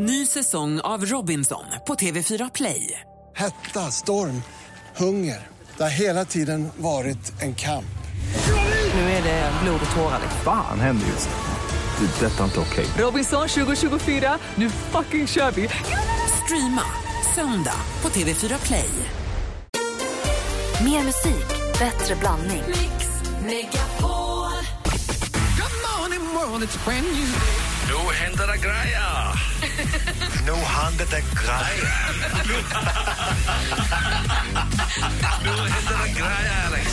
Ny säsong av Robinson på TV4 Play. Hetta, storm, hunger. Det har hela tiden varit en kamp. Nu är det blod och tårar. Fan händer just nu. Det. är Detta är inte okej. Robinson 2024, nu fucking kör vi! Streama söndag på TV4 Play. Mer musik, bättre blandning. Nu händer det grejer! nu händer det grejer! nu händer det grejer, Alex!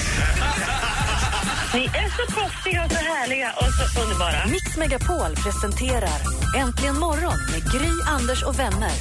Ni är så proffsiga och så härliga och så underbara. Mix Megapol presenterar Äntligen morgon med Gry, Anders och vänner.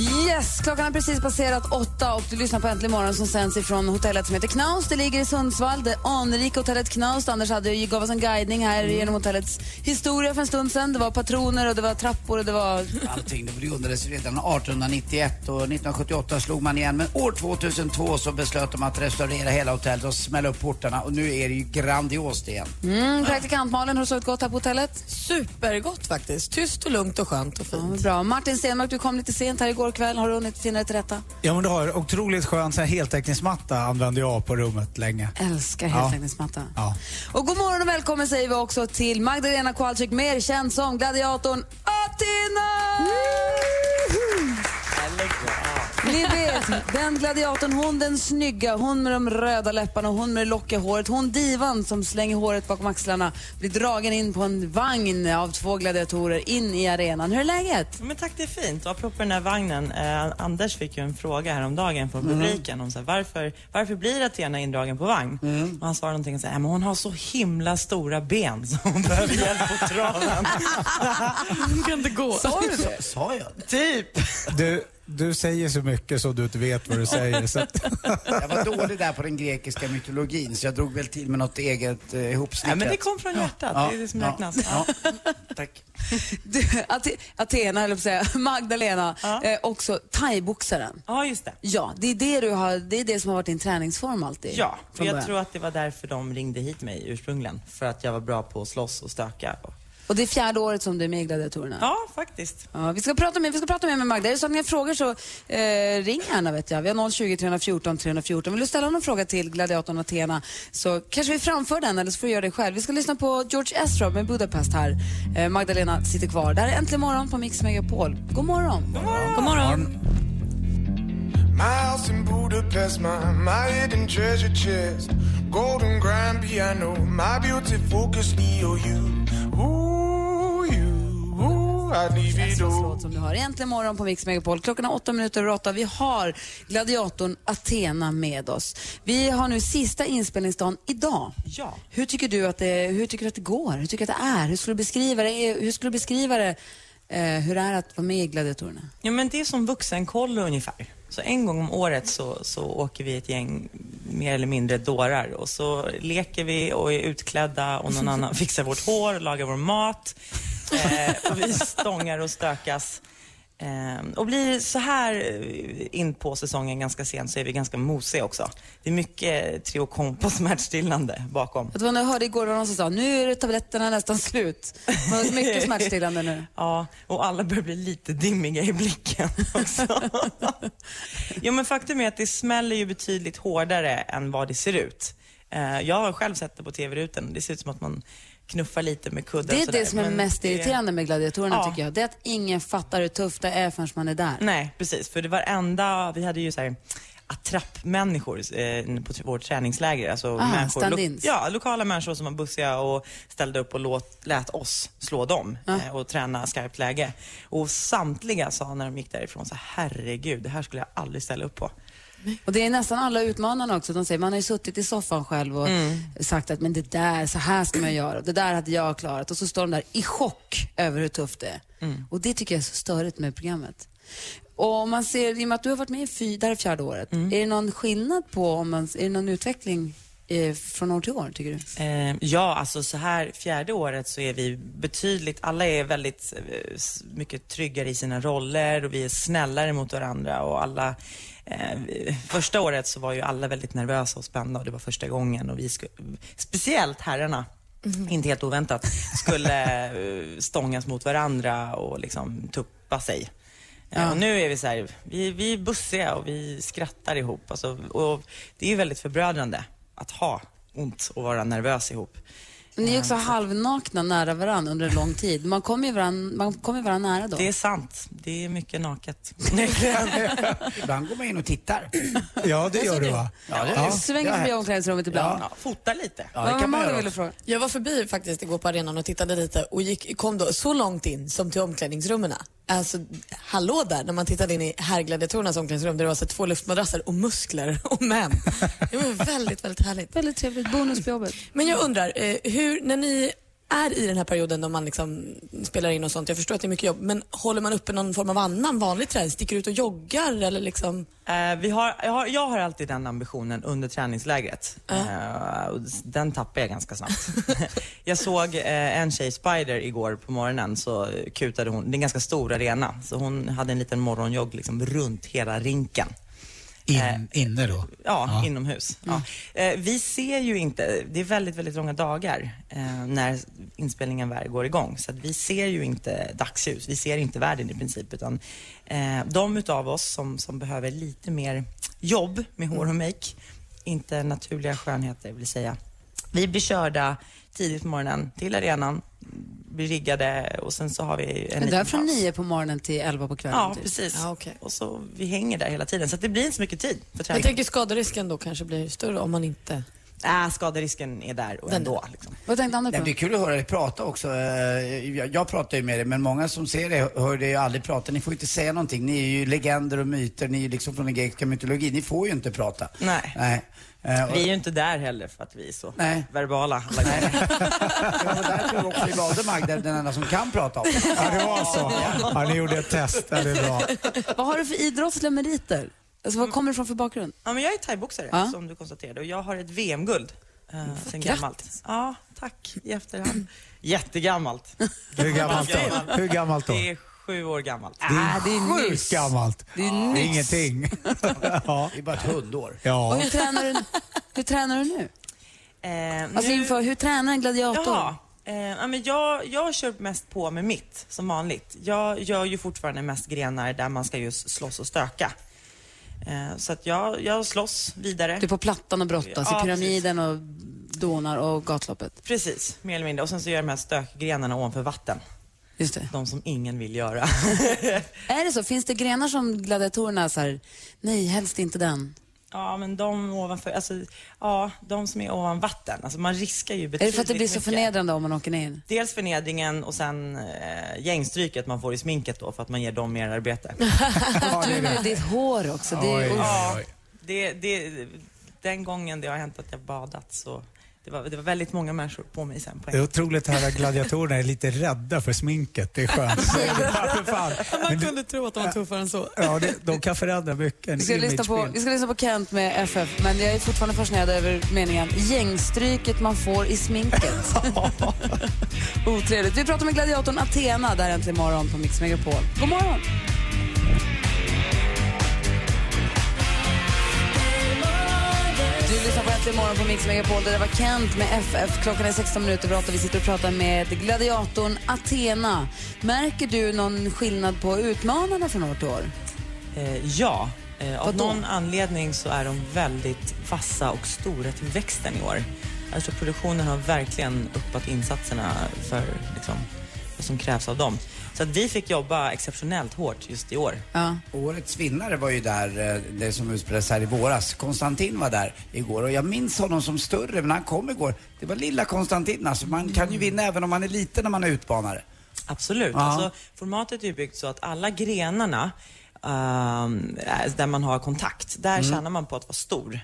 Yes, klockan har precis passerat åtta och du lyssnar på Äntligen morgon som sänds ifrån hotellet som heter Knaus. Det ligger i Sundsvall. Det anrika hotellet Knaus. Anders hade, gav oss en guidning här genom hotellets historia för en stund sedan. Det var patroner och det var trappor och det var... Allting. Det grundades redan 1891 och 1978 slog man igen. Men år 2002 så beslöt de att restaurera hela hotellet och smälla upp portarna och nu är det ju grandiost igen. Mm, praktikant Malin, har du sovit gott här på hotellet? Supergott faktiskt. Tyst och lugnt och skönt och Ja, fint. bra. Martin Stenmark, du kom lite sent här igår kväll. Har du hunnit finna dig till rätta? Ja, men du har otroligt skön här heltäckningsmatta använde jag på rummet länge. Älskar Ja. heltäckningsmatta. Ja. Och god morgon och välkommen säger vi också till Magdalena Kowalczyk, mer känd som gladiatorn Athena! Vet, den gladiatorn, hon den snygga, hon med de röda läpparna, hon med det lockiga håret, hon divan som slänger håret bakom axlarna, blir dragen in på en vagn av två gladiatorer in i arenan. Hur är läget? Men tack, det är fint. Och apropå den här vagnen, eh, Anders fick ju en fråga häromdagen från publiken om så här, varför, varför blir Athena indragen på vagn? Och han svarade någonting så här, "Ja, men hon har så himla stora ben så hon behöver hjälp på traven. hon kan inte gå. Sa du det? Sa jag? Typ. Du, du säger så mycket så du inte vet vad du säger. Så att, Jag var dålig där på den grekiska mytologin så jag drog väl till med något eget eh, ihopsnickrat. Ja, men det kom från hjärtat, Ja, det är det som ja, räknas. Ja. Tack. Du, Athena, att säga, Magdalena, Ja. eh, också thaiboxaren. Ja, just det. Ja, det är det, du har, det är det som har varit din träningsform alltid. Ja, för jag början. tror att det var därför de ringde hit mig ursprungligen. För att jag var bra på att slåss och stöka. Och det är fjärde året som du är med i Gladiatorerna. Ja, faktiskt. Ja, vi, ska prata med, vi ska prata med med Magda. Är det så att ni har frågor så eh, ring gärna. Vet jag. Vi har 020 314 314. Vill du ställa någon fråga till gladiatorn Athena så kanske vi framför den eller så får du göra det själv. Vi ska lyssna på George Ezra med Budapest här. Eh, Magdalena sitter kvar. Det här är Äntligen morgon på Mix Megapol. God morgon. God morgon. God morgon. My house in Budapest, my, my hidden treasure chest. Golden grand piano, my beauty focus EOU. Ooh, you, all. låt som du har. Äntligen morgon på Mix Megapol. Klockan är åtta minuter över åtta. Vi har gladiatorn Athena med oss. Vi har nu sista inspelningsdagen idag. Ja. Hur tycker du att det, hur tycker du att det går? Hur tycker du att det är? Hur skulle du beskriva det? Hur skulle du beskriva det? Eh, hur det är att vara med i Gladiatorerna? Ja, men det är som vuxenkollo ungefär. Så en gång om året så, så åker vi ett gäng mer eller mindre dårar och så leker vi och är utklädda och någon annan fixar vårt hår och lagar vår mat. Eh, vi stångar och stökas. Eh, och blir så här eh, in på säsongen ganska sent så är vi ganska mosiga också. Det är mycket Triokom på smärtstillande bakom. Det var när jag hörde igår var någon som sa nu är tabletterna nästan slut. Det var mycket smärtstillande nu. Ja, och alla börjar bli lite dimmiga i blicken också. jo, men faktum är att det smäller ju betydligt hårdare än vad det ser ut. Eh, Jag har själv sett det på tv-rutan. Det ser ut som att man knuffar lite med kudden Det är sådär, det som är mest det- irriterande med Gladiatorerna Ja. tycker jag. Det är att ingen fattar hur tufft det är förrän man är där. Nej, precis. För det var enda, vi hade ju så här attrappmänniskor eh, på vårt träningsläger. Alltså Ah, människor, stand-ins. ja, lokala människor som var bussiga och ställde upp och låt, lät oss slå dem eh, och träna skarpt läge. Och samtliga sa när de gick därifrån så herregud, det här skulle jag aldrig ställa upp på. Och det är nästan alla utmanarna också. De säger, man har ju suttit i soffan själv och sagt att men det där, så här ska man göra. Det där hade jag klarat. Och så står de där i chock över hur tufft det är. Och det tycker jag är så störigt med programmet. Och om man ser, i och med att du har varit med i fy, det här är fjärde året, är det någon skillnad på, om man, är det någon utveckling eh, från år till år tycker du? Eh, ja, alltså så här fjärde året så är vi betydligt, alla är väldigt eh, mycket tryggare i sina roller och vi är snällare mot varandra och alla Eh, första året så var ju alla väldigt nervösa och spända och det var första gången och vi skulle, speciellt herrarna, inte helt oväntat, skulle eh, stångas mot varandra och liksom tuppa sig. Eh, Och nu är vi så här, vi, vi är bussiga och vi skrattar ihop. Alltså, och det är ju väldigt förbrödrande att ha ont och vara nervös ihop. Men ni är också halvnakna nära varandra under en lång tid. Man kommer ju varandra, man kommer varandra nära då. Det är sant. Det är mycket naket. Ibland går man in och tittar. Ja, det gör du va? Ja, det Ja. Svänger förbi omklädningsrummet ibland. Ja, fota lite. Ja, det kan man göra. också. fråga. Jag var förbi faktiskt igår på arenan och tittade lite och gick, kom då så långt in som till omklädningsrummen. Alltså, hallå där, när man tittade in i herrgladiatorernas omklädningsrum där det var så två luftmadrasser och muskler och män. Det var väldigt, väldigt härligt. Väldigt trevligt. Bonus på jobbet. Men jag undrar, eh, hur, när ni är i den här perioden då man liksom spelar in och sånt, jag förstår att det är mycket jobb, men håller man uppe någon form av annan vanlig träning? Sticker ut och joggar eller liksom? Eh, vi har, jag, har, jag har alltid den ambitionen under träningslägret. Eh, och den tappar jag ganska snabbt. jag såg eh, en tjej, Spider, igår på morgonen. Så kutade hon, det är en ganska stor arena, så hon hade en liten morgonjogg liksom runt hela rinken. In, inne då? Ja, inomhus. Ja. Eh, vi ser ju inte, det är väldigt, väldigt långa dagar eh, när inspelningen väl går igång. Så att vi ser ju inte dagsljus, vi ser inte världen i princip. Utan eh, de utav oss som, som behöver lite mer jobb med hår och make, inte naturliga skönheter vill säga. Vi blir körda tidigt på morgonen till arenan, blir riggade och sen så har vi en Men det är liten från paus. nio på morgonen till elva på kvällen. Ja, typ. precis. Ja, okej. Och så vi hänger där hela tiden. Så att det blir inte så mycket tid för träning. Jag tänker skaderisken då kanske blir större om man inte... Äh, skaderisken är där och ändå. Liksom. Vad tänkte Anders Nej, på? Det är kul att höra dig prata också. Eh, Jag, jag pratar ju med dig, men många som ser dig hör dig ju aldrig prata. Ni får ju inte säga någonting. Ni är ju legender och myter. Ni är ju liksom från den grekiska mytologin. Ni får ju inte prata. Nej. Nej. Eh, Vi är ju inte där heller för att vi är så Nej. verbala alla gånger. Det var därför också vi valde Magda, den enda som kan prata om det. Ja, det var så. Ja, ni gjorde ett test. Ja, det är bra. Vad har du för idrottsliga meriter? Alltså, vad kommer du från för bakgrund? Ja, men jag är thaiboxare Ja. som du konstaterade och jag har ett VM-guld. Uh, sen gammalt. Ja, tack i efterhand. Jättegammalt. Hur gammalt då? Hur gammalt då? Det är sju år gammalt. Det är Ah, det är sjukt nyss. gammalt. Det är Det är nyss. ingenting. ja. Det är bara ett hundår. Och ja. hur tränar du, hur tränar du nu? Eh, Alltså nu- inför, hur tränar en gladiator? Jaha. Eh, ja, men jag, jag kör mest på med mitt, som vanligt. Jag gör ju fortfarande mest grenar där man ska just slåss och stöka. Eh, så att jag, jag slåss vidare. Du är på plattan och brottas Ja, i pyramiden och donar och gatloppet. Precis, mer eller mindre. Och sen så gör jag de här stökgrenarna ovanför vatten. Just det. De som ingen vill göra. Är det så? Finns det grenar som gladiatorerna så här, nej, helst inte den? Ja, men de ovanför, alltså, ja, de som är ovan vatten. Alltså man riskar ju Är betydligt det för att det blir så mycket. förnedrande om man åker ner? Dels förnedringen och sen eh, gängstryket man får i sminket då för att man ger dem mer arbete. Ja, det Du är med ditt hår också. Det Oj, är, oj, Ja, oj. det, det, den gången det har hänt att jag badat så det var, det var väldigt många människor på mig sen på en Det är otroligt här att gladiatorerna är lite rädda för sminket. Det är skönt. Du- kunde tro att de var tuffare än så. Ja, det, de kan förändra mycket. En vi, ska lyssna på, vi ska lyssna på Kent med FF, men jag är fortfarande fascinerad över meningen gängstryket man får i sminket. Otrevligt. Vi pratar med gladiatorn Athena där äntligen morgon på Mix Megapol. God morgon! Äntligen morgon på Mix Megapol. Det var Kent med FF. Klockan är 16 minuter över 8. Vi sitter och pratar med gladiatorn Athena. Märker du någon skillnad på utmanarna från år till år? Eh, ja, eh, av Vadå? någon anledning så är de väldigt vassa och stora till växten i år. Alltså produktionen har verkligen uppat insatserna för liksom, som krävs av dem. Så att vi fick jobba exceptionellt hårt just i år. Ja. Årets vinnare var ju där, eh, det som utspelades här i våras. Konstantin var där igår och jag minns honom som större, men han kom igår. Det var lilla Konstantin alltså. Man kan ju vinna även om man är liten när man är utmanare. Absolut. Ja. Alltså, formatet är ju byggt så att alla grenarna är- där man har kontakt, där Mm. tjänar man på att vara stor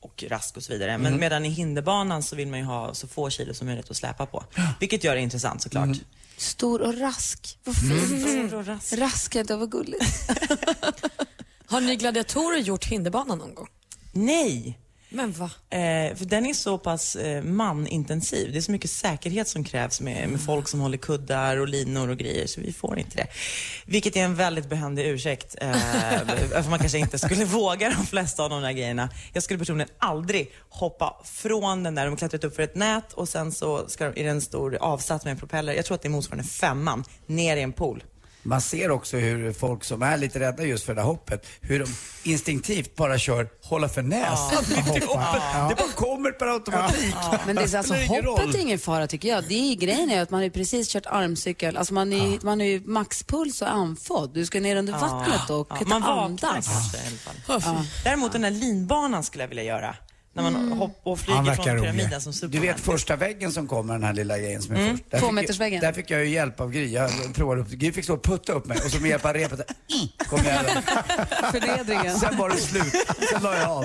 och rask och så vidare. Men medan i hinderbanan så vill man ju ha så få kilo som möjligt att släpa på. Vilket gör det intressant såklart. Mm. Stor och rask. Vad fint. Stor och rask. Rask, det var gulligt. Har ni gladiatorer gjort hinderbanan någon gång? Nej! Men va? Eh, för den är så pass eh, manintensiv. Det är så mycket säkerhet som krävs med, med folk som håller kuddar och linor och grejer, så vi får inte det. Vilket är en väldigt behändig ursäkt, eh, för man kanske inte skulle våga de flesta av de där grejerna. Jag skulle personligen aldrig hoppa från den där, de har klättrat upp för ett nät och sen så ska de, är det en stor avsats med en propeller, jag tror att det är motsvarande femman, ner i en pool. Man ser också hur folk som är lite rädda just för det där hoppet, hur de instinktivt bara kör hålla för näsan i hoppet. Det bara kommer per automatik. Men det är så, alltså, hoppet är ingen fara tycker jag. Det är grejen är att man har precis kört armcykel. Alltså man, är, man har ju maxpuls och andfådd. Du ska ner under vattnet och Ja, man andas. kanske i alla fall. Däremot den här linbanan skulle jag vilja göra. När man Mm. hopp och Han flyger från rolig. pyramiden som Du Superman. vet första väggen som kommer, den här lilla grejen som är Mm. först. Där fick- Tvåmetersväggen. Där fick jag ju hjälp av Gry. Jag provade upp Gry fick stå och putta upp mig och så med hjälp av repet kom jag. Förnedringen. Sen var det slut. Sen la jag av.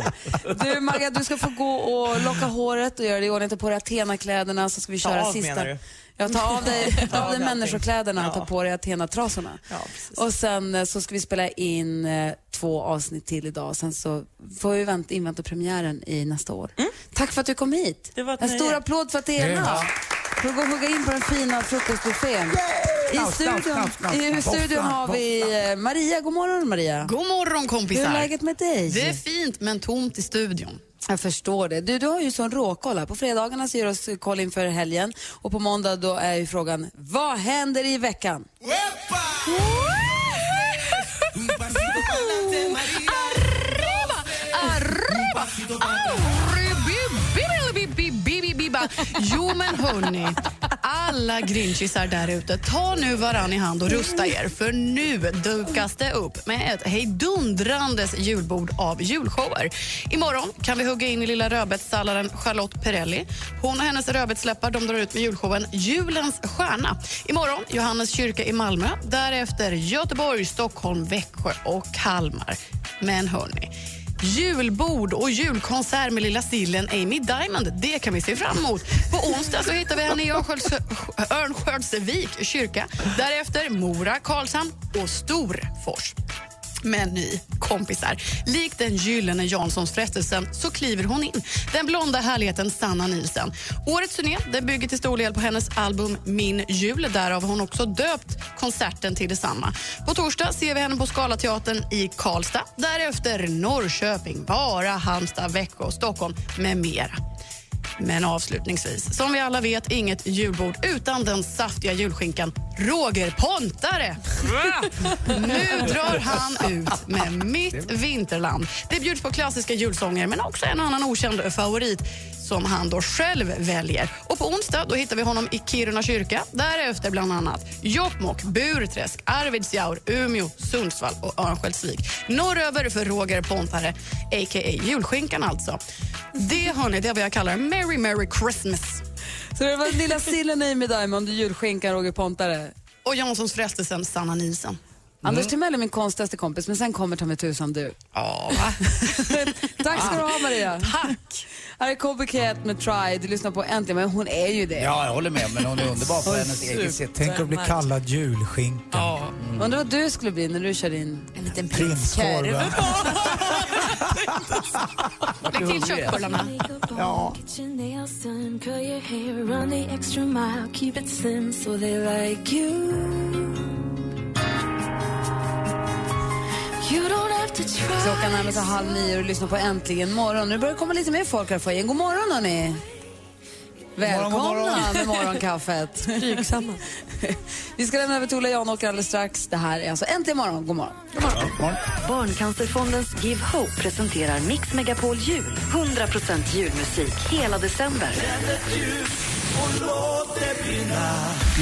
Du Magga, du ska få gå och locka håret och göra det i ordning. Ta på dig Athena-kläderna så ska vi Ta köra av, sista. menar du? Ja, ta av dig, ta av dig människokläderna och ta på dig Athena-trasorna. och sen eh, så ska vi spela in eh, två avsnitt till idag. Sen så får vi vänta, invänta premiären i nästa år. Tack för att du kom hit. Det var ett en nöje. stor applåd för Athena. Ja. Får gå och hugga in på den fina frukostbuffén. I studion, I studion har vi eh, Maria. God morgon Maria. God morgon kompisar. Hur är läget med dig? Det är fint men tomt i studion. Jag förstår det. Du, du har ju sån råkoll här. På fredagarna så gör oss koll inför helgen och på måndag då är ju frågan, vad händer i veckan? Arriba! Arriba! Jo men hörni, alla grinchisar där ute, ta nu varann i hand och rusta er för nu dukas det upp med ett hejdundrandes julbord av julshower. Imorgon kan vi hugga in i lilla rödbetssalladen Charlotte Perrelli. Hon och hennes rödbetsläppar de drar ut med julshowen Julens stjärna. Imorgon Johannes kyrka i Malmö, därefter Göteborg, Stockholm, Växjö och Kalmar. Men hörni, Julbord och julkonsert med lilla sillen Amy Diamond, det kan vi se fram emot. På onsdag så hittar vi henne i Örnskölds- Örnsköldsvik kyrka. Därefter Mora, Karlshamn och Storfors. Men ni kompisar, likt den gyllene Janssons frestelsen så kliver hon in. Den blonda härligheten Sanna Nielsen. Årets turné den bygger till stor del på hennes album Min jul. Därav har hon också döpt konserten till detsamma. På torsdag ser vi henne på Scalateatern i Karlstad. Därefter Norrköping, Vara, Halmstad, Växjö, Stockholm med mera. Men avslutningsvis, som vi alla vet, inget julbord utan den saftiga julskinkan Roger Pontare. Nu drar han ut med Mitt vinterland. Det bjuds på klassiska julsånger men också en annan okänd favorit som han då själv väljer. Och på onsdag då hittar vi honom i Kiruna kyrka. Därefter bland annat Jokkmokk, Burträsk, Arvidsjaur, Umeå, Sundsvall och Örnsköldsvik. Norröver för Roger Pontare, a.k.a. julskinkan alltså. Det hörni, det är vad jag kallar Merry Merry Christmas. Så det var lilla sillen Amy Diamond, julskinkan Roger Pontare. Och Janssons frestelsen Sanna Nielsen. Anders Timell är min konstigaste kompis, men sen kommer ta mig tusan du. Ja? Tack ska du ha Maria. Tack. Här är KBK med Try. Du lyssnar på Äntligen, men hon är ju det. Ja, jag håller med. Men hon är underbar på hennes eget sätt. Tänk att bli kallad julskinka. Mm. Undrar vad du skulle bli när du kör in en liten Prinskorven. Lägg till köttbullarna. Ja. Klockan närmar sig halv nio och lyssnar på Äntligen morgon. Nu börjar det komma lite mer folk här för igen. God morgon hörni! Välkomna morgon, god morgon. med morgonkaffet. Blygsamma. Vi ska lämna över till Ola Janåker alldeles strax. Det här är alltså Äntligen morgon. God morgon. Barncancerfondens Give Hope presenterar Mix Megapol Jul. 100% julmusik hela december.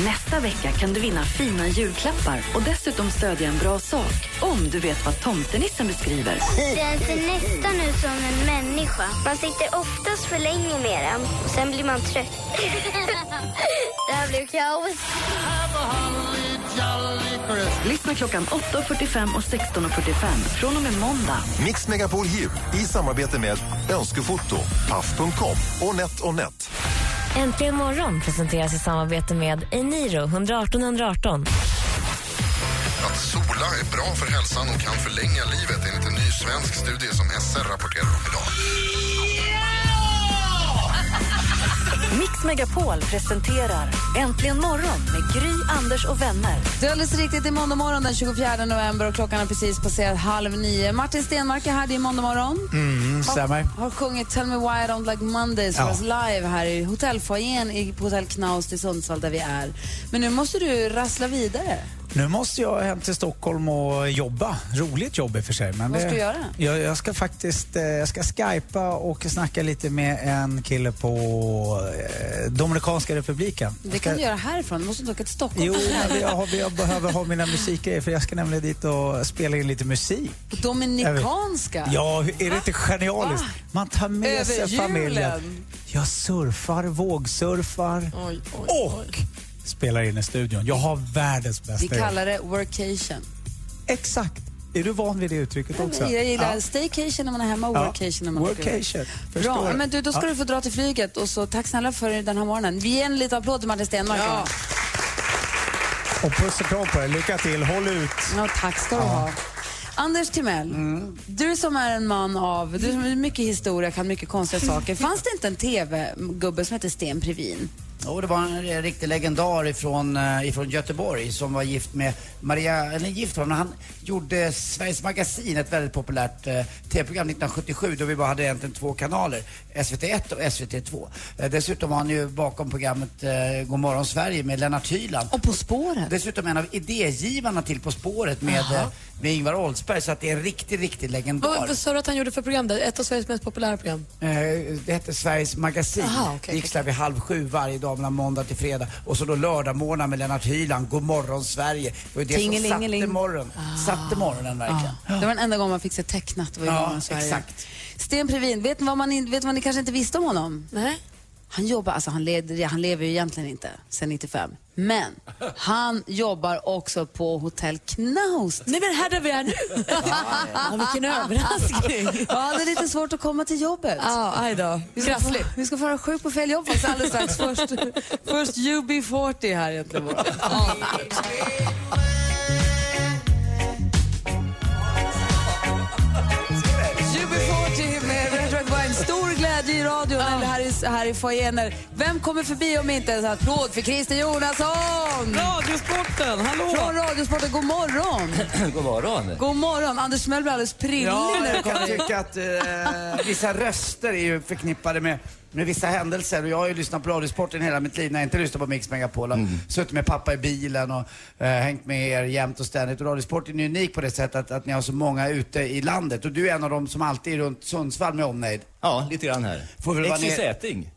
Nästa vecka kan du vinna fina julklappar och dessutom stödja en bra sak om du vet vad tomtenissen beskriver. Den ser nästan ut som en människa. Man sitter oftast för länge med den och sen blir man trött. det här blir kaos. Lyssna klockan 8.45 och 16.45 från och med måndag. Mix Megapol Jul i samarbete med Önskefoto, Paff.com och NetOnNet. Äntligen morgon presenteras i samarbete med Eniro 118 118. Att sola är bra för hälsan och kan förlänga livet enligt en ny svensk studie som SR rapporterar om idag. Mix Megapol presenterar Äntligen morgon med Gry, Anders och vänner. Det är alldeles riktigt. Det är måndag morgon den 24 november och klockan har precis passerat halv nio. Martin Stenmark är här. Det är måndag morgon. Mm, stämmer. Har sjungit Tell me why I don't like Mondays Ja. live här i hotellfoajén i- på Hotell Knaust i Sundsvall där vi är. Men nu måste du rassla vidare. Nu måste jag hem till Stockholm och jobba. Roligt jobb i och för sig. Men Vad det- ska du göra? Jag, jag ska faktiskt eh, jag ska skypa och snacka lite med en kille på eh, Dominikanska republiken. Det kan du göra härifrån. Du måste inte åka till Stockholm. Jo, men jag, har, jag behöver ha mina musikgrejer för jag ska nämligen dit och spela in lite musik. Dominikanska? Ja, är det inte genialiskt? Man tar med Över sig julen. familjen. Jag surfar, vågsurfar och spelar in i studion. Jag har världens Vi bästa jobb. kallar det workation. Exakt. Är du van vid det uttrycket också? Jag gillar Ja. staycation när man är hemma och Ja. workation när man Workation. Förstår Bra, men du, då ska Ja. du få dra till flyget och så tack snälla för den här morgonen. Vi ger en liten applåd till Martin Stenmarck. Ja. Och puss och kram på dig. Lycka till. Håll ut. Ja, tack ska du ha. Anders Timell, Mm. du som är en man av, du som är mycket historia, kan mycket konstiga saker. Fanns det inte en TV-gubbe som hette Sten Previn? Jo, det var en riktig legendar ifrån, eh, ifrån Göteborg som var gift med Maria, eller gift var han, gjorde Sveriges Magasin, ett väldigt populärt eh, tv-program 1977 då vi bara hade egentligen två kanaler, SVT1 och SVT2. Eh, dessutom var han ju bakom programmet eh, God morgon Sverige med Lennart Hyland. Och På spåret. Dessutom en av idégivarna till På spåret med, eh, med Ingvar Oldsberg, så att det är en riktig, riktig legendar. Vad, sa du att han gjorde för program? där? Ett av Sveriges mest populära program? Eh, Det hette Sveriges Magasin. Aha, okej, det gick där vid halv sju varje dag mellan måndag till fredag. Och så då lördagmorgnar med Lennart Hyland, God morgon Sverige. Det var det som satte, morgon, satte morgonen verkligen. Ja. Det var den enda gången man fick se tecknat. Var i Ja, morgon Sverige. exakt. Sten Previn, vet ni vad, man, in- vet vad ni kanske inte visste om honom? Nej. Han jobbar, alltså han, leder, han lever ju egentligen inte sen 95. Men han jobbar också på Hotell Knaust. Nej men här där vi är nu. ja, vilken överraskning. Ja, han är lite svårt att komma till jobbet. Ja, aj då. Vi ska, få, Krassligt. vi ska få höra sjuk på fel jobb faktiskt alldeles strax. Först, först UB40 här egentligen. UB40 glädje i radion eller här i, här i foajén. Vem kommer förbi om inte en applåd för Christer Jonasson? Radiosporten, hallå! Från Radiosporten, god morgon! God morgon. God morgon! Anders Timell blir alldeles prillig Ja, när du jag kan kommer tycka att eh, vissa röster är ju förknippade med, med vissa händelser. Och jag har ju lyssnat på Radiosporten hela mitt liv när jag inte lyssnat på Mix Megapol. Och Suttit med pappa i bilen och eh, hängt med er jämt och ständigt. Och Radiosporten är unik på det sättet att, att ni har så många ute i landet. Och du är en av dem som alltid är runt Sundsvall med omnejd. Ja, lite grann här. Får vi vara ner-.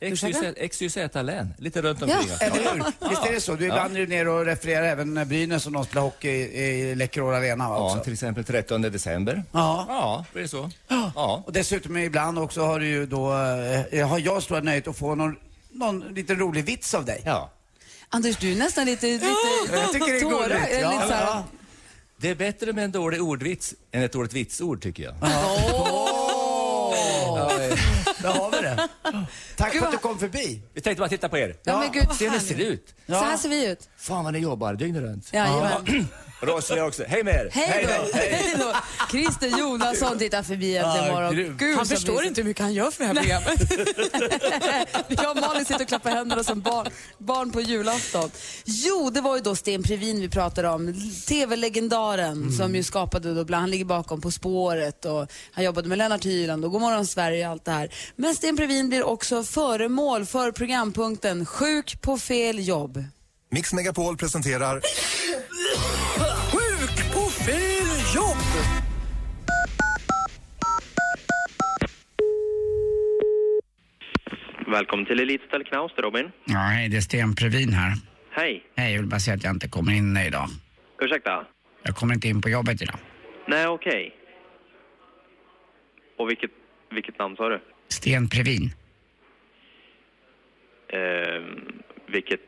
XYZ-län, lite runt omkring. Ja, eller hur? Visst är det så? Du ibland är du nere och refererar även när Brynäs och någon spelar hockey i, i Läkerol Arena va, också. Ja, till exempel 13 december. Ja. Ja, det så? Ja. Och dessutom ibland också har du ju då, eh, har jag stora nöjet att få någon, någon liten rolig vits av dig. Ja. Anders, du är nästan lite, lite Jag tycker det är tårar. gulligt. Eller Ja, lite så här- ja. Det är bättre med en dålig ordvits än ett dåligt vitsord, tycker jag. Där har vi det. Tack för att du kom förbi. Vi tänkte bara titta på er. Ja, men gud, Se hur ni ser ut. Så här ser vi ut. Fan vad ni jobbar dygnet runt. Jajamän. Rossliga också. Hej med er. Hej då! Hej då! Christer Jonasson tittar förbi äntligen Ah, morgon. grymt. Gud, Han förstår inte hur mycket han gör för det här programmet. Jag och Malin sitter och klappar händerna som barn, barn på julafton. Jo, det var ju då Sten Previn vi pratade om. TV-legendaren som ju skapade då, bland, han ligger bakom På spåret och han jobbade med Lennart Hyland och Godmorgon Sverige och allt det här. Men Sten Previn blir också föremål för programpunkten Sjuk på fel jobb. Mix Megapol presenterar Välkommen till Elitställ Knaust, Robin. Ja, hej, det är Sten Previn här. Hej. Hej, jag vill bara säga att jag inte kommer in idag. Ursäkta? Jag kommer inte in på jobbet idag. Nej, okej. Och vilket, vilket namn sa du? Sten Previn. Ehm, vilket,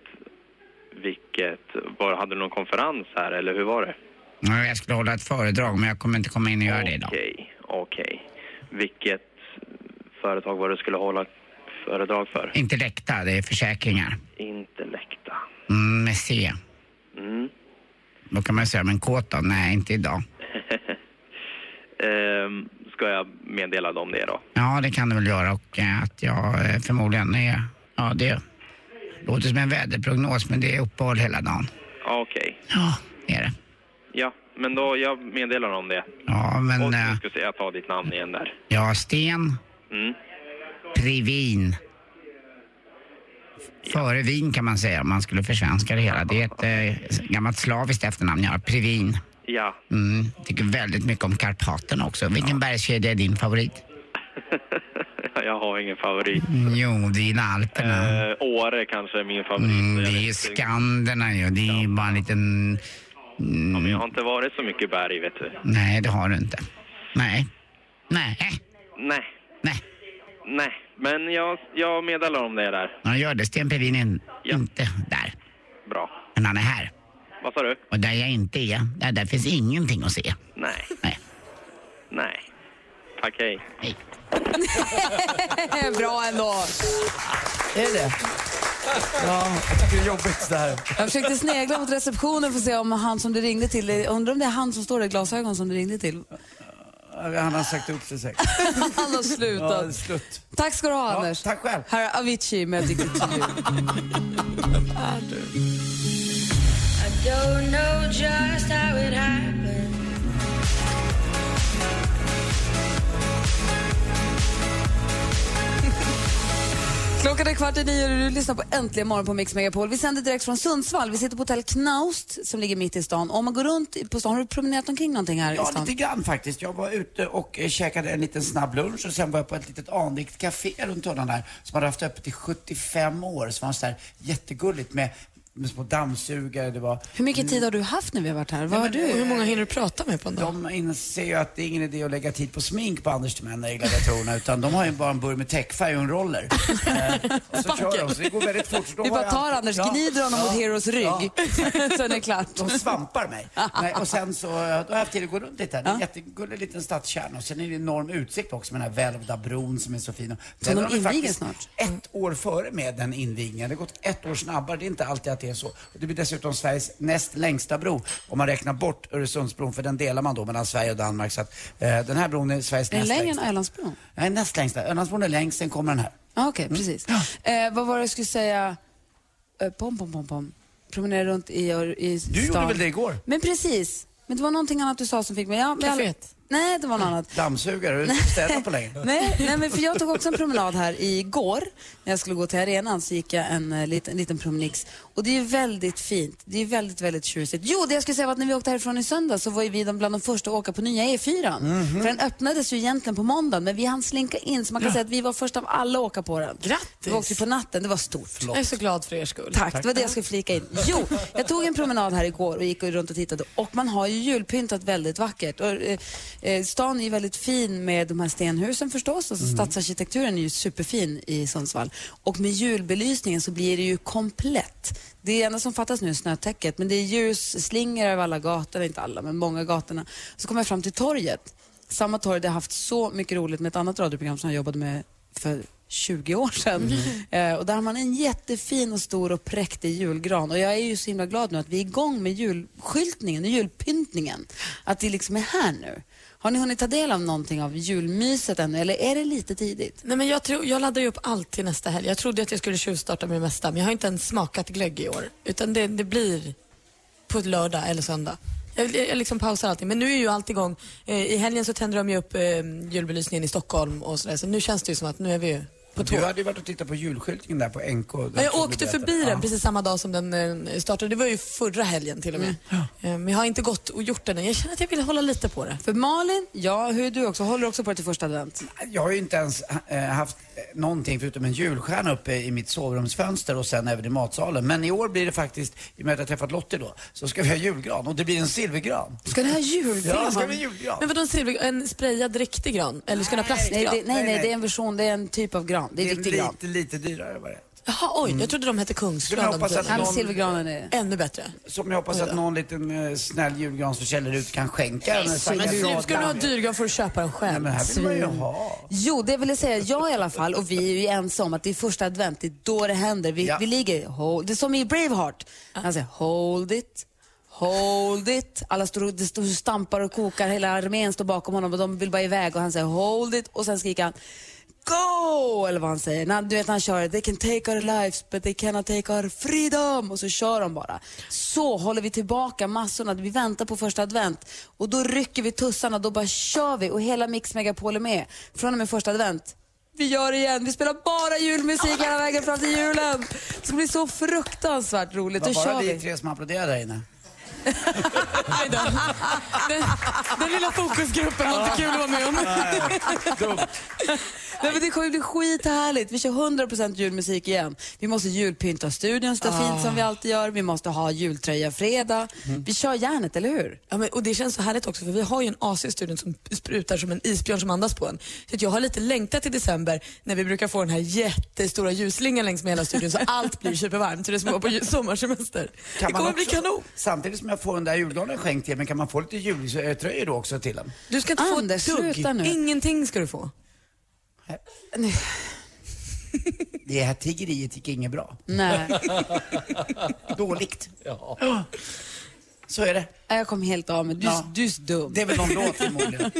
vilket, var, hade du någon konferens här eller hur var det? Ja, Jag skulle hålla ett föredrag, men jag kommer inte komma in och göra det idag. Okej, okej. Vilket företag var det du skulle hålla föredrag för? Inte läkta, det är försäkringar. Intellekta. Mm, med C. Mm. Då kan man säga, men kåt då? Nej, inte idag. Ehm, ska jag meddela dem det då? Ja, det kan du väl göra och eh, att jag eh, förmodligen är... Ja, det låter som en väderprognos, men det är uppehåll hela dagen. Okej. Ja, det är det. Ja, men då, jag meddelar dem det. Ja, men... Och eh, nu ska se, jag tar ditt namn igen där. Ja, Sten Mm. Previn. före vin kan man säga om man skulle försvenska det hela. Det är ett eh, gammalt slaviskt efternamn, ja. Previn. Ja. Mm, tycker väldigt mycket om Karpaterna också. Vilken bergskedja är din favorit? Jag har ingen favorit. Jo, det är Alperna. Eh, Åre kanske är min favorit. Mm, det är ju. Skanderna ju. Det är ju bara en liten... Ja, men jag har inte varit så mycket berg, vet du. Nej, det har du inte. Nej. Nej. Nej. Nej. Nej. Men jag, jag meddelar om det där. Ja, gör det. Sten Previn är inte där. Bra. Men han är här. Vad sa du? Och där jag inte är, där, där finns ingenting att se. Nej. Nej. Nej. Tack, hej. Hej. Bra ändå. Är det? Ja, jag tycker det är jobbigt det här. Jag försökte snegla mot receptionen för att se om han som du ringde till, undrar om det är han som står där i glasögon som du ringde till. Han har sagt upp sig säkert. Han har slutat. Ja, slut. Tack ska du ha, Ja, Anders. tack själv. Här är Avicii med Addicted to you. I don't know just how it happened. Klockan är kvart i nio och du lyssnar på Äntligen morgon på Mix Megapol. Vi sänder direkt från Sundsvall. Vi sitter på hotell Knaust som ligger mitt i stan. Om man går runt på stan, har du promenerat omkring någonting här i Ja, stan? lite grann faktiskt. Jag var ute och eh, käkade en liten snabb lunch och sen var jag på ett litet anrikt café runt hörnan där som hade haft öppet i 75 år. Som var så där jättegulligt med, med små dammsugare. Det var... Hur mycket tid har du haft när vi har varit här? Vad har du? Hur många hinner du prata med på en dag? De inser ju att det är ingen idé att lägga tid på smink på Anders Timell i gladiatorerna utan de har ju bara en burk med täckfärg och en roller. eh, och så kör de, så det går väldigt fort. Så Vi bara tar alltid- Anders, Ja, gnider honom ja, mot Heroes rygg. ja. Sen är det klart. De svampar mig. Nej, och sen så, då har jag haft tid att gå runt lite här. Det är en jättegullig liten stadskärna och sen är det enorm utsikt också med den här välvda bron som är så fin. Den de inviger snart? ett år före med den invigningen. Det har gått ett år snabbare. Det är inte alltid att det är så. Det blir dessutom Sveriges näst längsta bro om man räknar bort Öresundsbron för den delar man då mellan Sverige och Danmark. Så att, eh, den här bron är Sveriges Är den näst längre än längsta. Ölandsbron? Nej, näst längsta. Ölandsbron är längst, sen kommer den här. Ah, Okej, precis. Eh, vad var det jag skulle säga? Eh, pom, pom, pom, pom. Promenera runt i, i stan. Du gjorde väl det igår? Men precis. Men det var någonting annat du sa som fick mig... Ja, Caféet? Nej, det var något annat. Dammsugare, har du inte städat på länge? Nej, nej men för jag tog också en promenad här igår. När jag skulle gå till arenan så gick jag en, eh, liten, liten promenix. Och det är ju väldigt fint. Det är väldigt, väldigt tjusigt. Jo, det jag skulle säga var att när vi åkte härifrån i söndag så var ju vi de bland de första att åka på nya E4. Mhm. För den öppnades ju egentligen på måndagen, men vi hann slinka in så man kan Ja. säga att vi var först av alla att åka på den. Grattis! Vi åkte på natten, det var stort. Jag är så glad för er skull. Tack, det var det jag skulle flika in. Jo, jag tog en promenad här igår och gick runt och tittade och man har ju julpyntat väldigt vackert. Och, eh, eh, stan är ju väldigt fin med de här stenhusen förstås, alltså stadsarkitekturen är ju superfin i Sundsvall. Och med julbelysningen så blir det ju komplett. Det enda som fattas nu är snötäcket, men det är ljusslingor över alla gator, inte alla, men många gatorna. Så kommer jag fram till torget. Samma torg där jag haft så mycket roligt med ett annat radioprogram som jag jobbade med för 20 år sedan. Eh, och där har man en jättefin och stor och präktig julgran. Och jag är ju så himla glad nu att vi är igång med julskyltningen och julpyntningen. Att det liksom är här nu. Har ni hunnit ta del av någonting av julmyset ännu eller är det lite tidigt? Nej, men jag, tror, jag laddar ju upp allt till nästa helg. Jag trodde att jag skulle tjuvstarta med det mesta, men jag har inte ens smakat glögg i år. Utan det, det blir på lördag eller söndag. Jag, jag, jag liksom pausar allting. Men nu är ju allt igång. Eh, I helgen så tänder de ju upp eh, julbelysningen i Stockholm och sådär. Så nu känns det ju som att nu är vi ju på tå. Du hade ju varit och tittat på julskyltningen där på NK. Ja, jag åkte förbi den precis samma dag som den eh, startade. Det var ju förra helgen till och med. Eh, Men jag har inte gått och gjort den än. Jag känner att jag vill hålla lite på det. För Malin, ja, hur är du också? Håller du också på det till första advent? Jag har ju inte ens äh, haft eh, någonting förutom en julstjärna uppe i mitt sovrumsfönster och sen även i matsalen. Men i år blir det faktiskt, i och med att jag träffat Lottie då, så ska vi ha julgran och det blir en silvergran. Ska ni ha julgran? Ja, ska vi ha julgran. Men vadå en, silver, en sprayad riktig gran? Eller ska ni ha Nej, plastgran? det, nej, nej, det är en version, det är en typ av gran. Det är, riktig gran. lite, lite dyrare var det. Jaha, oj, jag trodde de hette kungsgran. jag hoppas att någon- Silvergranen är... Ännu bättre. Som jag hoppas att någon liten eh, snäll julgransförsäljare ut kan skänka. den Men radan. ska du ha dyrgran får du köpa den själv. Nej, men här vill man ju ha. Jo, det vill jag säga. Jag i alla fall, och vi är ju ensamma om att det är första advent, det är då det händer. Vi, vi ligger, hold, det är som i Braveheart. Han säger hold it, hold it. Alla står och, det står och stampar och kokar, hela armén står bakom honom och de vill bara iväg och han säger hold it och sen skriker han Go! Eller vad han säger. När, du vet när han kör They can take our lives but they cannot take our freedom. Och så kör de bara. Så håller vi tillbaka massorna. Vi väntar på första advent. Och då rycker vi tussarna, då bara kör vi. Och hela Mix Megapol är med. Från och med första advent. Vi gör det igen. Vi spelar bara julmusik hela vägen fram till julen. Det ska bli så fruktansvärt roligt. Det Då var bara kör vi vi. tre som applåderade där inne. Den, den lilla fokusgruppen var inte kul att vara med om. Nej, men det kommer bli skithärligt. Vi kör 100% julmusik igen. Vi måste julpynta studion så Ah. fint som vi alltid gör. Vi måste ha jultröja fredag. Vi kör järnet, eller hur? Ja, men, och det känns så härligt också för vi har ju en AC i studion som sprutar som en isbjörn som andas på en. Så att jag har lite längtat till december när vi brukar få den här jättestora ljusslingan längs med hela studion så allt blir supervarmt. Så det är som att vara på sommarsemester. det man kommer bli också- kanon. Samtidigt som jag får den där julgranen skänkt till mig, kan man få lite jultröjor då också till den? Du ska inte Anders, få ett dugg. sluta nu. Ingenting ska du få. Det här tiggeriet gick inget bra. Nej. Dåligt. Ja. Så är det. Jag kom helt av mig. Du, Ja. du är så dum. Det är väl någon låt förmodligen.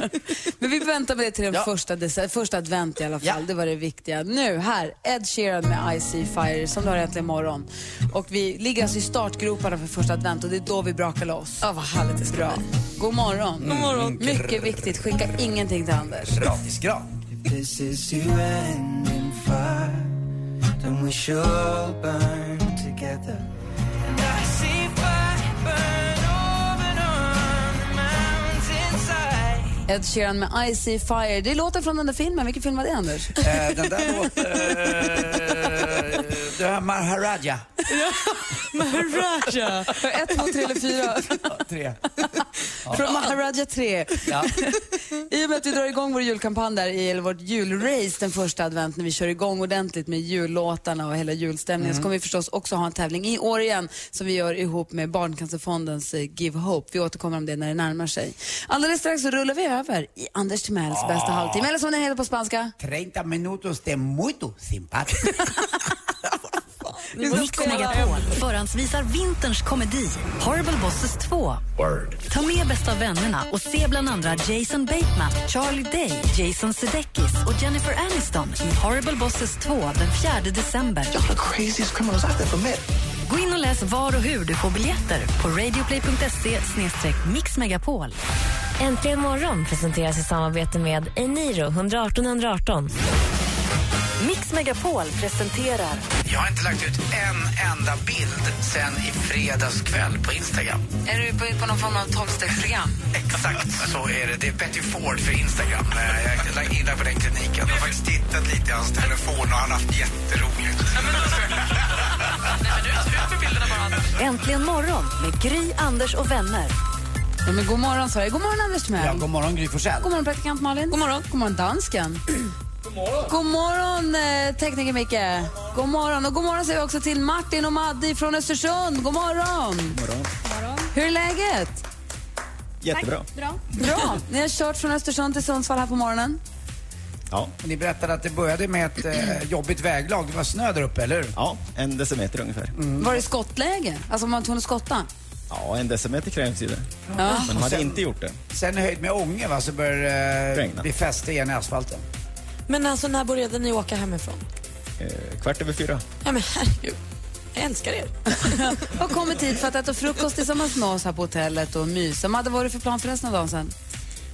Men vi väntar med det till den Ja. första, första advent i alla fall. Ja. Det var det viktiga. Nu, här, Ed Sheeran med I See Fire som du har äntligen imorgon. Och vi ligger alltså i startgroparna för första advent och det är då vi brakar loss. Ja, vad härligt det ska Bra. God morgon. God morgon. Mycket viktigt, skicka ingenting till Anders. Gratisgran. This is to end in fire. Then we shall all burn together. Ed Sheeran med I See Fire. Det är låten från den där filmen. Vilken film var det, Anders? Eh, den där låten... Eh, det här Maharaja. Maharaja. Ett, två, tre eller fyra? Tre. Från Maharaja 3. Ja. I och med att vi drar igång vår julkampanj där i eller vårt julrace den första advent när vi kör igång ordentligt med jullåtarna och hela julstämningen så kommer vi förstås också ha en tävling i år igen som vi gör ihop med Barncancerfondens eh, Give Hope. Vi återkommer om det när det närmar sig. Alldeles strax så rullar vi över i Anders Timells bästa halvtimme, eller som den heter på spanska. 30 minutos de muito simpático. Mix Megapol förhandsvisar vinterns komedi Horrible Bosses 2. Ta med bästa vännerna och se bland andra Jason Bateman, Charlie Day, Jason Sudeikis och Jennifer Aniston i Horrible Bosses 2 den 4 december. Craziest criminals I've ever met. Gå in och läs var och hur du får biljetter på radioplay.se mixmegapol. Äntligen morgon presenteras i samarbete med Eniro 118 118. Mix Megapol presenterar Jag har inte lagt ut en enda bild sen i fredags kväll på Instagram. Är du på, på någon form av tolvstegsprogram? Exakt så är det. Det är Betty Ford för Instagram. Eh, Jag är inne på den kliniken. Jag har faktiskt tittat lite i hans telefon och han har haft jätteroligt. Äntligen morgon med Gry, Anders och vänner. Ja, men god morgon Sverige. God morgon Anders Timell. Ja, god morgon Gry Forssell. God morgon praktikant Malin. God morgon. God morgon dansken. God morgon. God morgon eh, tekniker Micke. God morgon. Och god morgon säger vi också till Martin och Maddi från Östersund. God morgon. morgon. Hur är läget? Jättebra. Bra. Bra. Ni har kört från Östersund till Sundsvall här på morgonen. Ja. Ni berättade att det började med ett eh, jobbigt väglag. Det var snö där uppe, eller hur? ja, en decimeter ungefär. Var det skottläge? Alltså man tvungen att skotta? Ja, en decimeter krävs ju det. Ja. Men de hade sen- inte gjort det. Sen höjd med Ånge va, så började det eh, bli fäste igen i asfalten. Men alltså när började ni åka hemifrån? Eh, kvart över fyra. Ja men herregud. Jag älskar er. Har kommit hit för att äta frukost tillsammans med oss här på hotellet och mysa. Madde, vad har du för plan för resten av dagen sen?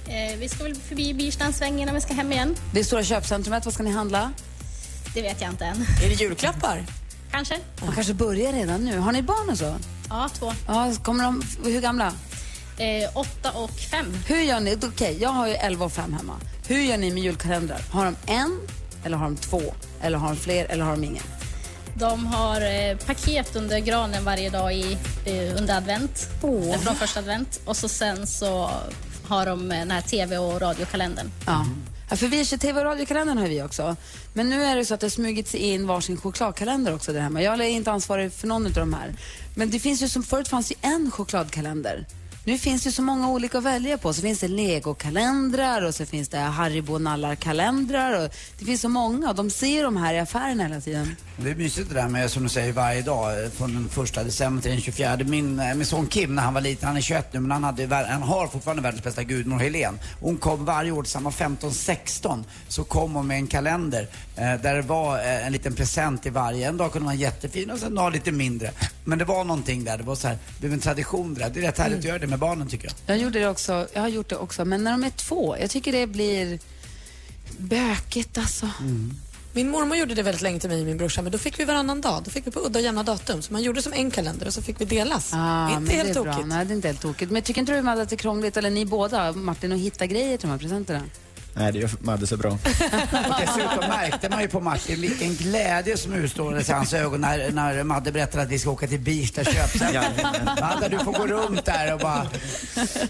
Eh, vi ska väl förbi Birsta en sväng innan vi ska hem igen. Det är stora köpcentrumet. Vad ska ni handla? Det vet jag inte än. Är det julklappar? Kanske. Man kanske börjar redan nu. Har ni barn och så? Ja, två. Ja, kommer de, hur gamla? Eh, åtta och fem. Hur gör ni? Okej, jag har ju 11 och 5 hemma. Hur gör ni med julkalendrar? Har de en, eller har de två, eller har de fler, eller har de ingen? De har eh, paket under granen varje dag i, eh, under advent. Eh, Från första advent. Och så sen så har de eh, den här tv och radiokalendern. Ja. Ja, för vi kör tv och radiokalendern har vi också. Men nu är det så att det har smugit sig in varsin chokladkalender också där hemma. Jag är inte ansvarig för någon av de här. Men det finns ju som förut fanns ju en chokladkalender. Nu finns det så många olika att välja på. Så finns det legokalendrar och så finns det Haribo nallar-kalendrar. Och det finns så många och de ser de här i affären hela tiden. Det är mysigt det där med, som du säger, varje dag eh, från den första december till den 24. Min, eh, min son Kim, när han var liten, han är 21 nu, men han, hade, han har fortfarande världens bästa gudmor Helen. Hon kom varje år tillsammans 15-16 så kom hon med en kalender eh, där det var eh, en liten present i varje. En dag kunde man vara jättefin och sen en dag lite mindre. Men det var någonting där, det var så här, det blev en tradition det där. Det är rätt härligt att göra det med barnen tycker jag. Jag, gjorde det också, jag har gjort det också, men när de är två, jag tycker det blir... Bökigt alltså. Min mormor gjorde det väldigt länge till mig och min brorsa, men då fick vi varannan dag. Då fick vi på udda och jämna datum. Så man gjorde som en kalender och så fick vi delas. Ah, inte men helt det är bra. tokigt. Nej, det är inte helt tokigt. Men tycker inte du Madde att det är krångligt, eller ni båda, Martin, att hitta grejer till de här presenterna? Nej, det gör Madde så bra. Och dessutom märkte man ju på Martin vilken glädje som utstrålades i hans ögon när, när Madde berättade att vi ska åka till Birsta köpcentrum. Madde, du får gå runt där och bara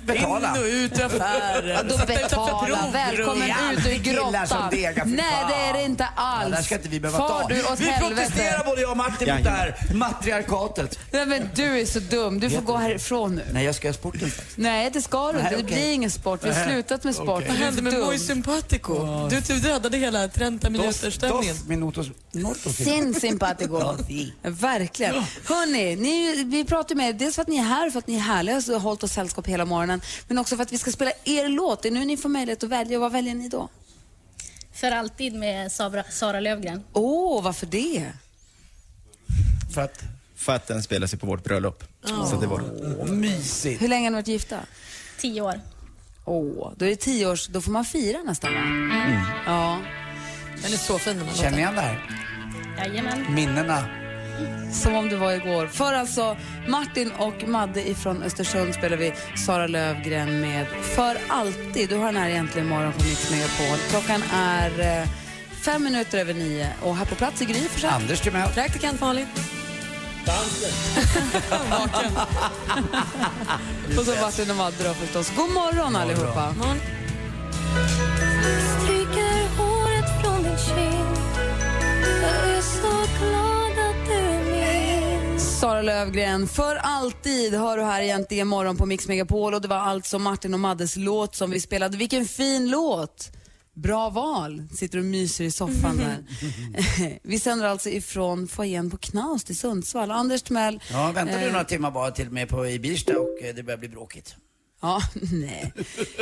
betala. In och ut ur affären. Då betala. Välkommen ut ur grottan. degar, Nej, det är det inte alls. Ja, där ska inte vi behöva Far ta. du åt vi helvete. protesterar både jag och Martin mot det här matriarkatet. Nej, men du är så dum. Du får gå härifrån nu. Nej, jag ska göra sporten faktiskt. Nej, det ska du Nej, inte. Det blir ingen sport. Vi har slutat med sport. Vad Du är hände med dum. Simpatico? Du, du räddade hela 30 minuters stämningen. Dos minutos, notos. Sin simpatico. Ja. Verkligen. Hörni, ni, vi pratar med er dels för att ni är här, för att ni är härliga och har hållit oss sällskap hela morgonen, men också för att vi ska spela er låt. Det är nu ni får möjlighet att välja. Vad väljer ni då? För alltid med Sara, Sara Lövgren. Åh, varför det? För att? För att den spelar sig på vårt bröllop. Så det var Åh, mysigt. Hur länge har ni varit gifta? Tio år. Åh, då är det tio års, då får man fira nästan va? Ja. Den är så fin den här Känner igen det här? Jajamän. Minnena. Som om det var igår. För alltså Martin och Madde ifrån Östersund spelar vi Sara Lövgren med För alltid. Du har den här egentligen imorgon på Mix Megapol. Klockan är eh, fem minuter över nio och här på plats i Gry Forssell. Anders Timell. Praktikant Malin. Vaken. Och så Martin och Madde då förstås. God morgon allihopa. Morgon. Stryker håret från din kind Jag är så glad att du är min Sara Lövgren, för alltid hör du här egentligen imorgon på Mix Megapol och det var alltså Martin och Maddes låt som vi spelade. Vilken fin låt! Bra val. Sitter och myser i soffan där. vi sänder alltså ifrån foajén på Knaust i Sundsvall. Anders Timell. Ja, väntar du eh, några timmar bara till mig på i Birsta och eh, det börjar bli bråkigt. Ja, nej.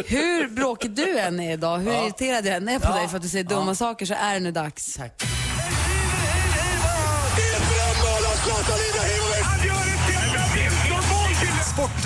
Hur bråkig du än är idag, hur Ja. irriterad jag än är på Ja. dig för att du säger dumma Ja. saker så är det nu dags. Tack.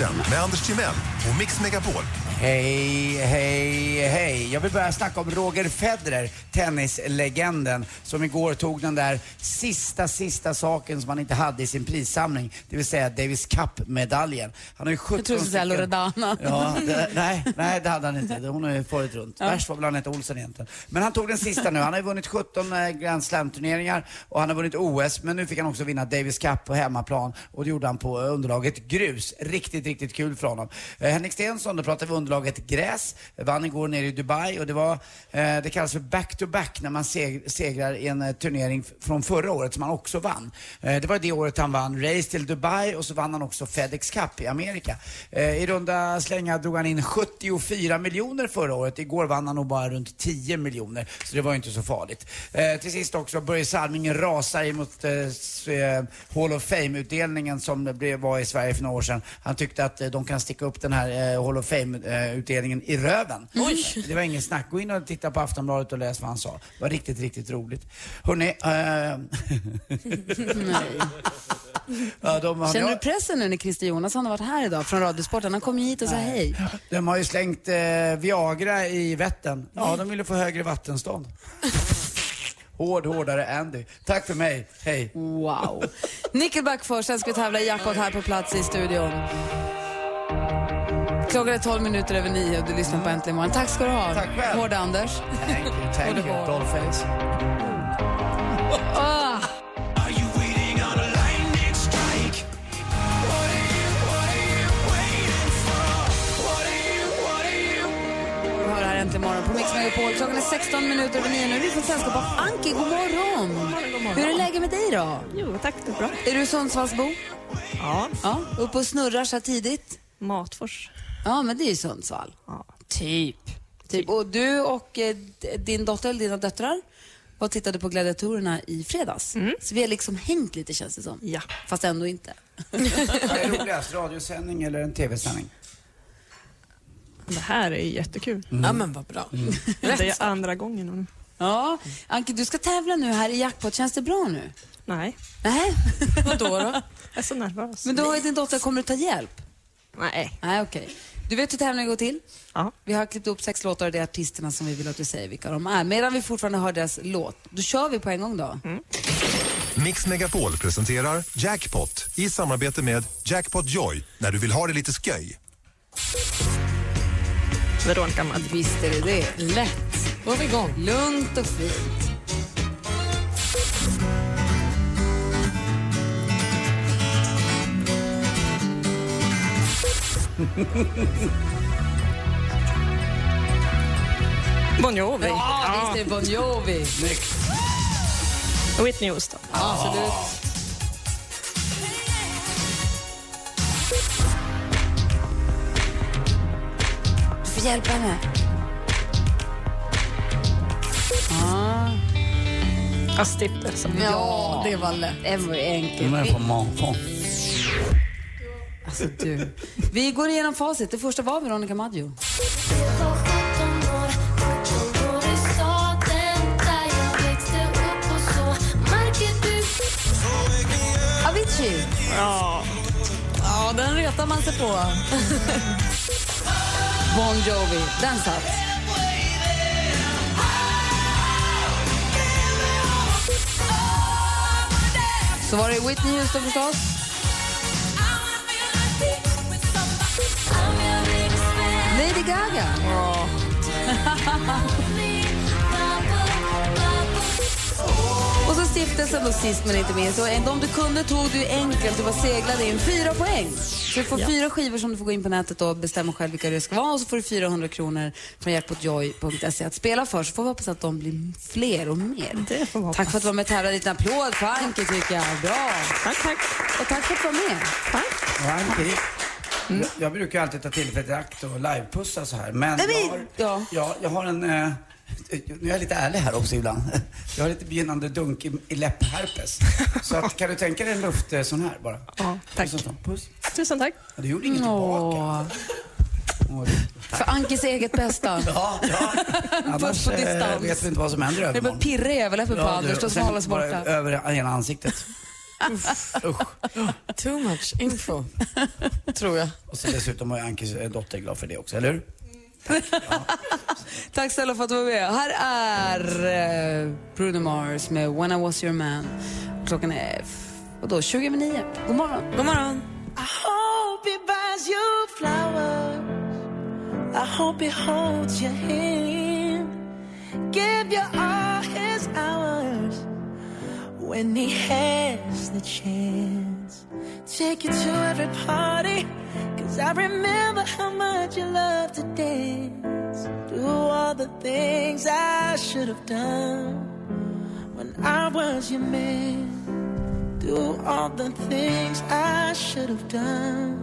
Sporten med Anders Timell och Mix Megapol. Hej, hej, hej. Jag vill börja snacka om Roger Federer, tennislegenden, som igår tog den där sista, sista saken som han inte hade i sin prissamling, det vill säga Davis Cup-medaljen. Han har ju 17 Jag trodde du skulle säga Loredana. Ja, det, nej, nej, det hade han inte. Hon har ju farit runt. Ja. Värst var väl Anette Olsen egentligen. Men han tog den sista nu. Han har ju vunnit 17 eh, Grand Slam-turneringar och han har vunnit OS, men nu fick han också vinna Davis Cup på hemmaplan och det gjorde han på eh, underlaget grus. Riktigt, riktigt kul för honom. Eh, Henrik Stenson, då pratar vi underlaget gräs, eh, vann igår nere i Dubai och det var, eh, det kallas för back-to-back när man seg segrar i en eh, turnering från förra året som han också vann. Eh, det var det året han vann race till Dubai och så vann han också Fedex Cup i Amerika. Eh, I runda slängar drog han in 74 miljoner förra året. Igår vann han nog bara runt 10 miljoner, så det var ju inte så farligt. Eh, till sist också, Börje Salming rasar emot eh, eh, Hall of Fame-utdelningen som det blev- var i Sverige för några år sedan. Han tyckte att eh, de kan sticka upp den här eh, Hall of Fame-utdelningen i röven. Oj! Det var ingen snack. Gå in och titta på Aftonbladet och läs vad han sa. Det var riktigt, riktigt roligt. Hörrni, eh, ja, Känner du pressen nu när Christer Jonasson har varit här idag från Radiosporten? Han kom ju hit och sa hej. De har ju slängt eh, Viagra i Vättern. Ja, de ville få högre vattenstånd. Hård, hårdare Andy. Tack för mig. Hej. Wow. Nickelback först, sen ska vi tävla i jackpot här på plats i studion. Klockan är 12 minuter över nio och du lyssnar på Äntligen morgon. Tack ska du ha. Tack själv. Hårda Anders. Thank you, thank you. Dollface. 16 minuter över nio nu. Vi får sällskap av Anki. God morgon. Hur är läget med dig då? Jo, tack. Det är bra. Är du Sundsvallsbo? Ja. Ja. Uppe och snurrar så här tidigt? Matfors. Ja, men det är ju Sundsvall. Ja. Typ. typ. Och du och eh, din dotter, eller dina döttrar, var och tittade på Gladiatorerna i fredags. Så vi har liksom hängt lite känns det som. Ja. Fast ändå inte. Vad är roligast, radiosändning eller en tv-sändning? Det här är jättekul. Ja, men vad bra. Det är andra gången nu. Ja, Anke, du ska tävla nu här i jackpot. Känns det bra nu? Nej. Nej. Vad då? då? Jag är så nervös. Men då har ju din dotter, kommer du ta hjälp? Nej. Nej, okej. Du vet hur tävlingen går till? Ja. Vi har klippt upp sex låtar och det är artisterna som vi vill att du säger vilka de är. Medan vi fortfarande hör deras låt, då kör vi på en gång då. Mix Megapol presenterar Jackpot i samarbete med Jackpot Joy när du vill ha det lite sköj. Veronica Maggio. Visst är det det. Lätt. Då är vi igång. Lugnt och fint. Bon Jovi. Ja, visst är det Bon Jovi. Snyggt. Whitney Houston. Absolut. Hjälpa henne. Ah. Ja, Stipples. Ja, det var lätt. Det var enkelt. Nu är på månfond. alltså du. Vi går igenom facit. Det första var Veronica Maggio. Avicii. Ja. Ja, den retar man sig på. Bon Jovi. Den satt. Så var det Whitney Houston förstås. Lady Gaga. Och så stiftelsen då sist men inte minst. Och de du kunde tog du enkelt. Du var seglade in fyra poäng. Så du får Ja. fyra skivor som du får gå in på nätet och bestämma själv vilka det ska vara. Och så får du 400 kronor från jackpotjoy.se att spela för. Så får vi hoppas att de blir fler och mer. Det får hoppas. Tack för att du var med och tävlade. En applåd för Anki tycker jag. Bra. Tack, tack. Och tack för att du var med. Ja, Anki, jag, jag brukar alltid ta tillfället i akt och livepussa så här. Men jag har, ja. ja, jag har en... Eh, nu är jag lite ärlig här också ibland. Jag har lite begynnande dunk i, i läppherpes. Så att, kan du tänka dig en luft eh, sån här bara? Ja, tack. Så. Puss. Tusen tack. Ja, du gjorde inget tillbaka. Åh, För Ankis eget bästa. Ja, ja. Annars Puss på eh, distans. vet vi inte vad som händer i Det övermorgon. pirra i överläppen på Ja, Anders. Då smalas borta. Över hela ansiktet. Too much info, tror jag. Och så dessutom var Ankis dotter glad för det också, eller hur? Tack snälla för att du var med. Här är eh, Bruno Mars med When I was your man. Klockan är f- vadå, 20 över 9. God morgon. God morgon. I hope he buys you flowers. I hope he holds your hand. Give you all his hours when he has the chance. Take you to every party. Cause I remember how much you loved to dance. Do all the things I should have done when I was your man. Do all the things I should have done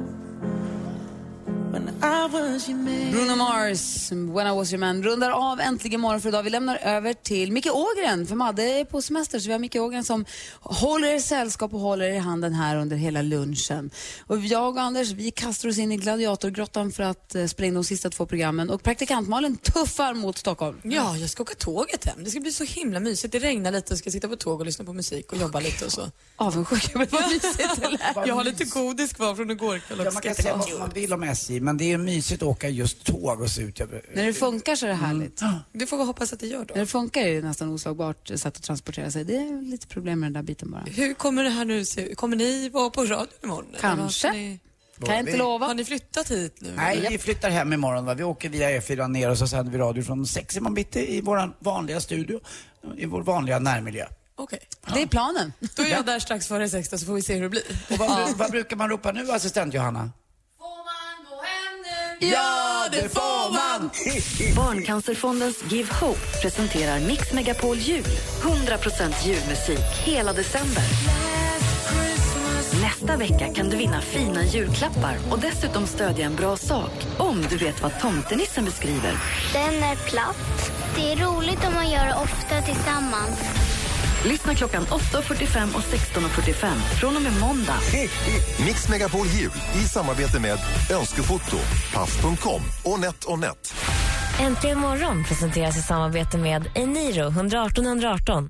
Bruno Mars, When I was your man, rundar av äntligen morgon för idag. Vi lämnar över till Micke Ågren, för Madde är på semester. Så vi har Micke Ågren som håller er sällskap och håller er i handen här under hela lunchen. Och jag och Anders, vi kastar oss in i gladiatorgrottan för att eh, spela in de sista två programmen. Och praktikant Malin tuffar mot Stockholm. Ja, jag ska åka tåget hem. Det ska bli så himla mysigt. Det regnar lite, jag ska sitta på tåg och lyssna på musik och jobba lite och så. Avundsjuk, men vad mysigt det lät. Jag har lite godis kvar från igår kväll Ja, man ska kan säga vad man vill om SJ, men det är mysigt att åka just tåg och se ut. När det funkar så är det härligt. Du får hoppas att det gör då. När det funkar är det nästan oslagbart sätt att transportera sig. Det är lite problem med den där biten bara. Hur kommer det här nu se ut? Kommer ni vara på radio imorgon? Kanske. Kan jag inte lova. Har ni flyttat hit nu? Nej, vi flyttar hem imorgon. Va? Vi åker via E4 ner och så sänder vi radio från sex i bitti i vår vanliga studio, i vår vanliga närmiljö. Okej. Det är planen. Då är jag där strax före sex då, så får vi se hur det blir. Och vad, vad brukar man ropa nu, assistent Johanna? Ja, det får man! Barncancerfondens Give Hope presenterar Mix Megapol Jul. 100% julmusik hela december. Nästa vecka kan du vinna fina julklappar och dessutom stödja en bra sak om du vet vad tomtenissen beskriver. Den är platt. Det är roligt om man gör det ofta tillsammans. Lyssna klockan 8.45 och 16.45 från och med måndag. Mix Megapol Jul i samarbete med Önskefoto, Paff.com och NetOnNet. Äntligen morgon presenteras i samarbete med Eniro 118 118.